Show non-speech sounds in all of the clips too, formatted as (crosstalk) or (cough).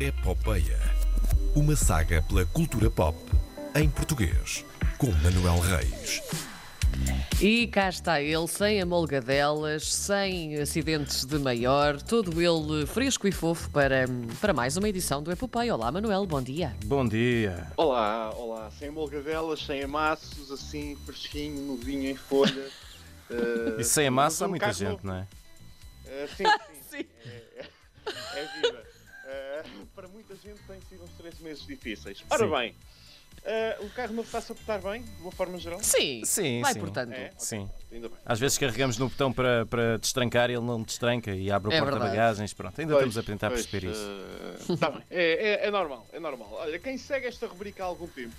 Epopeia. Uma saga pela cultura pop em português, com Manuel Reis. E cá está ele, sem amolgadelas, sem acidentes de maior, todo ele fresco e fofo para, para mais uma edição do Epopeia. Olá, Manuel, bom dia. Bom dia. Olá, olá, sem molgadelas, sem amassos, assim, fresquinho, novinho em folha. Eh, (laughs) E sem a mas massa há um muita carro- gente, não é? Eh, sim, sim, (laughs) Sim. É, é vida. Para muita gente tem sido uns três meses difíceis. Ora Sim. bem, eh, o carro novo está-se a portar bem, de uma forma geral? Sim, Sim, vai sim. portanto. É? Sim. Ainda bem. Às vezes carregamos no botão para, para destrancar e ele não destranca e abre o É porta-bagagens. Pronto, ainda Pois, estamos a tentar pois, perceber isso. eh, tá bem. É, é- é normal, é normal. Olha, quem segue esta rubrica há algum tempo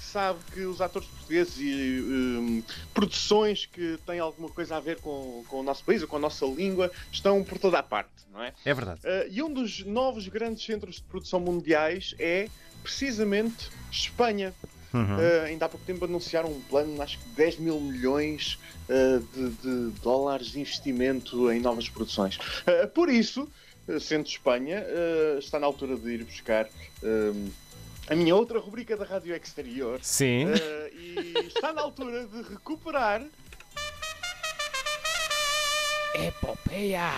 sabe que os atores portugueses e hum, produções que têm alguma coisa a ver com, com o nosso país ou com a nossa língua estão por toda a parte, não é? É verdade. Eh, e um dos novos grandes centros de produção mundiais é precisamente Espanha. Uhum. Eh, ainda há pouco tempo anunciaram um plano, acho que 10 mil milhões eh, de, de dólares de investimento em novas produções. Eh, por isso, sendo Espanha, está na altura de ir buscar eh, a minha outra rubrica da Rádio Exterior. Sim. Eh, e está na altura de recuperar Epopeya.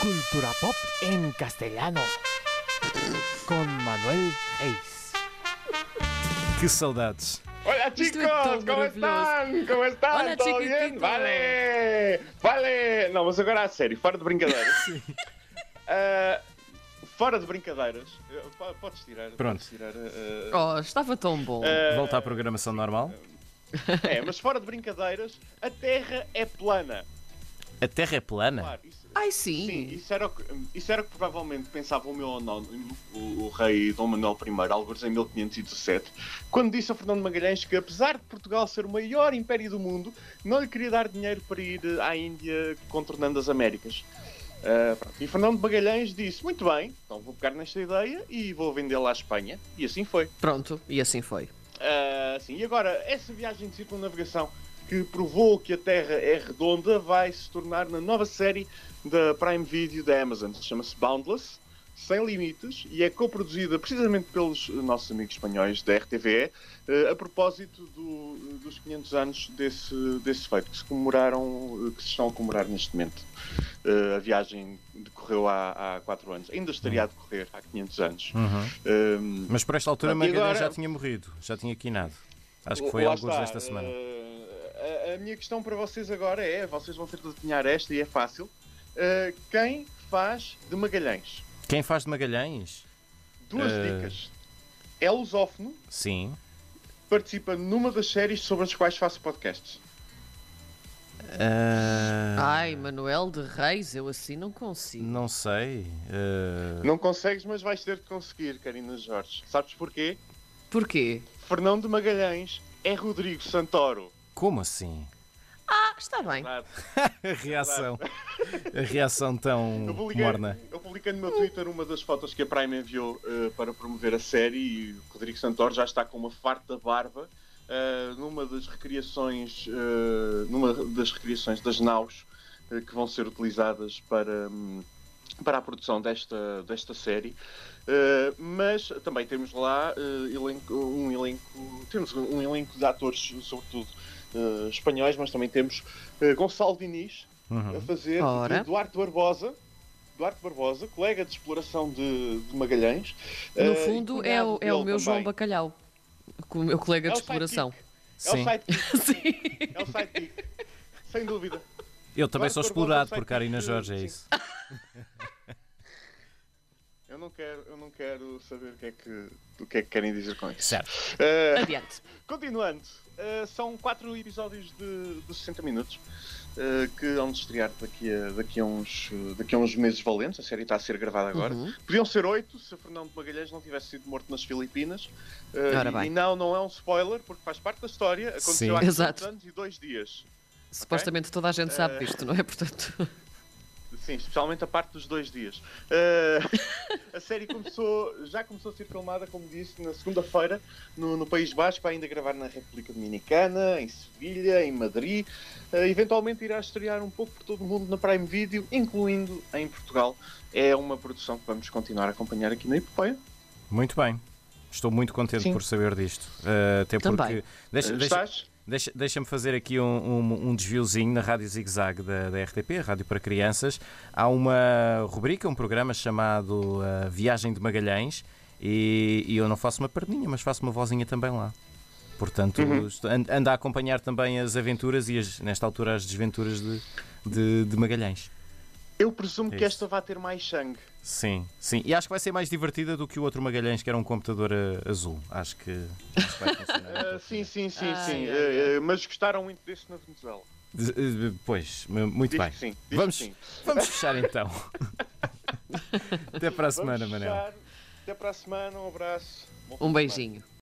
Cultura pop en castellano. Con Manuel Reis. Que saudades. Hola Isto chicos, é tão ¿cómo están? ¿Cómo están? Hola, ¿Todo bien? chiquitito. Vale, vale. Não, mas agora a sério, fora de brincadeiras. (laughs) Ah, fora de brincadeiras, eh, po- podes tirar. Pronto. Podes tirar eh, Oh, estava tão bom. eh, Volta à programação normal. é, mas fora de brincadeiras, a Terra é plana. A Terra é plana? Claro, isso, Ai, sim, sim. isso era, o que, isso era o que provavelmente pensava o meu anónimo, o, o rei Dom Manuel I, alguns em 1517, quando disse a Fernando Magalhães que, apesar de Portugal ser o maior império do mundo, não lhe queria dar dinheiro para ir à Índia contornando as Américas. Pronto. E Fernando Magalhães disse: Muito bem, então vou pegar nesta ideia e vou vendê-la à Espanha. E assim foi. Pronto, e assim foi. Ah, sim, e agora, essa viagem de circunnavegação que provou que a Terra é redonda vai se tornar na nova série da Prime Video da Amazon. Chama-se Boundless, Sem Limites, e é coproduzida precisamente pelos nossos amigos espanhóis da RTVE, eh, a propósito do- dos 500 anos desse, desse feito, que se comemoraram, eh, que se estão a comemorar neste momento. Eh, a viagem decorreu há, há 4 anos, ainda estaria a decorrer há 500 anos. Uhum. Eh, Mas por esta altura Magalhães agora- já tinha morrido, já tinha quinado. Acho que foi Lá alguns está, desta semana. a, a minha questão para vocês agora é: vocês vão ter de adivinhar esta e é fácil. Quem faz de Magalhães? Quem faz de Magalhães? Duas Eh. dicas. É lusófono, Sim. participa numa das séries sobre as quais faço podcasts. Ah, Ai, Manuel de Reis, eu assim não consigo. Não sei. Ah, Não consegues, mas vais ter de conseguir, Karina Jorge. Sabes porquê? Porquê? Fernando de Magalhães é Rodrigo Santoro. Como assim? Ah, está bem. Verdade. (laughs) A reação. A reação tão Eu publiquei, morna. Publiquei no meu Twitter uma das fotos que a Prime enviou eh, para promover a série e o Rodrigo Santoro já está com uma farta barba eh, numa das recriações eh, numa das recriações das naus que vão ser utilizadas para hum, para a produção desta desta série mas também temos lá elenco- um elenco temos um elenco de atores sobretudo espanhóis mas também temos Gonçalo Diniz a Uhum. fazer Ora. de Duarte Barbosa. Duarte Barbosa, colega de exploração de, de Magalhães. No Eh, fundo, é o, é o meu João também. Bacalhau. Com o meu colega É de exploração. É o Sim. sidekick, (laughs) Sim. é o sidekick. Sem dúvida. Eu também Duarte sou Barbosa explorado por Karina que- Jorge, é sim. isso. (laughs) Eu não quero, eu não quero saber o que é que, o que, é que querem dizer com isso. Certo. Eh, Adiante. (laughs) continuando, eh, são quatro episódios de, de 60 minutos. eh, que vão estrear daqui a, daqui, a uns, daqui a uns meses valentes. A série está a ser gravada agora. Uhum. Podiam ser oito se Fernando Magalhães não tivesse sido morto nas Filipinas. Ora e- e não, não é um spoiler, porque faz parte da história. Aconteceu Sim. há Exato. 500 anos e dois dias. Supostamente toda a gente sabe Eh, disto, não é? Portanto. (laughs) Sim, especialmente a parte dos dois dias. Eh, a série começou, já começou a ser filmada, como disse, na segunda-feira, no, no País Basco, vai ainda gravar na República Dominicana, em Sevilha, em Madrid. Eh, eventualmente irá estrear um pouco por todo o mundo na Prime Video, incluindo em Portugal. É uma produção que vamos continuar a acompanhar aqui na Epopeia. Muito bem. Estou muito contente Sim. por saber disto. Uh, até porque. Também. Deixa, Eh, deixa, Estás? Deixa, deixa-me fazer aqui um, um, um desviozinho na Rádio Zig Zag da, da RTP, Rádio para Crianças. Há uma rubrica, um programa chamado uh, Viagem de Magalhães e, e eu não faço uma perninha, mas faço uma vozinha também lá. Portanto, Uhum. estou- and- ando a acompanhar também as aventuras e, as- nesta altura, as desventuras de, de, de Magalhães. Eu presumo que Isso. esta vai ter mais sangue. Sim, sim. E acho que vai ser mais divertida do que o outro Magalhães, que era um computador uh, azul. Acho que, acho que vai (laughs) funcionar. Eh, sim, sim, sim, Ai, sim. eh, mas gostaram muito deste na Venezuela. De- Pois, muito Diz bem. sim. Vamos, sim. vamos fechar então. (laughs) Até para a semana, Manel. Até para a semana. Um abraço. Um beijinho.